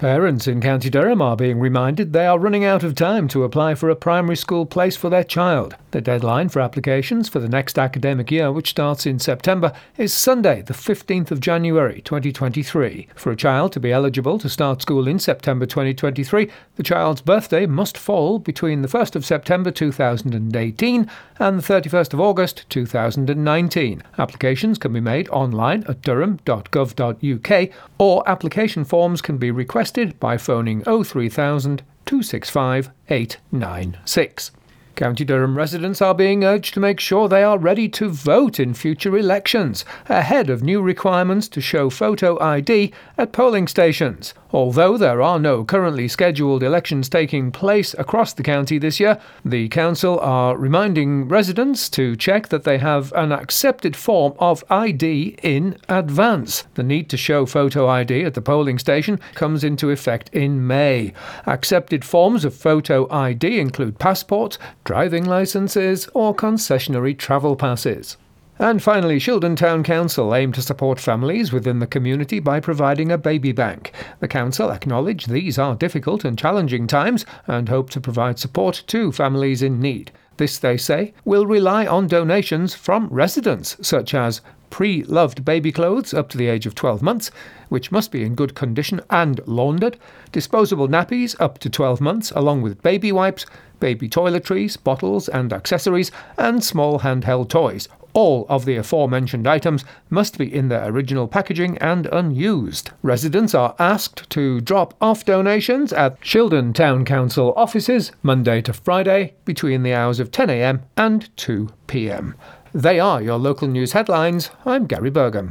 Parents in County Durham are being reminded they are running out of time to apply for a primary school place for their child. The deadline for applications for the next academic year, which starts in September, is Sunday, the 15th of January 2023. For a child to be eligible to start school in September 2023, the child's birthday must fall between the 1st of September 2018 and the 31st of August 2019. Applications can be made online at durham.gov.uk or application forms can be requested by phoning 03000 265 896. County Durham residents are being urged to make sure they are ready to vote in future elections, ahead of new requirements to show photo ID at polling stations. Although there are no currently scheduled elections taking place across the county this year, the council are reminding residents to check that they have an accepted form of ID in advance. The need to show photo ID at the polling station comes into effect in May. Accepted forms of photo ID include passports, driving licenses, or concessionary travel passes. And finally, Shildon Town Council aim to support families within the community by providing a baby bank. The council acknowledge these are difficult and challenging times and hope to provide support to families in need. This, they say, will rely on donations from residents, such as pre loved baby clothes up to the age of 12 months, which must be in good condition and laundered, disposable nappies up to 12 months, along with baby wipes, baby toiletries, bottles and accessories, and small handheld toys, all of the aforementioned items must be in their original packaging and unused. Residents are asked to drop off donations at Shildon Town Council offices Monday to Friday between the hours of 10am and 2pm. They are your local news headlines. I'm Gary Burgum.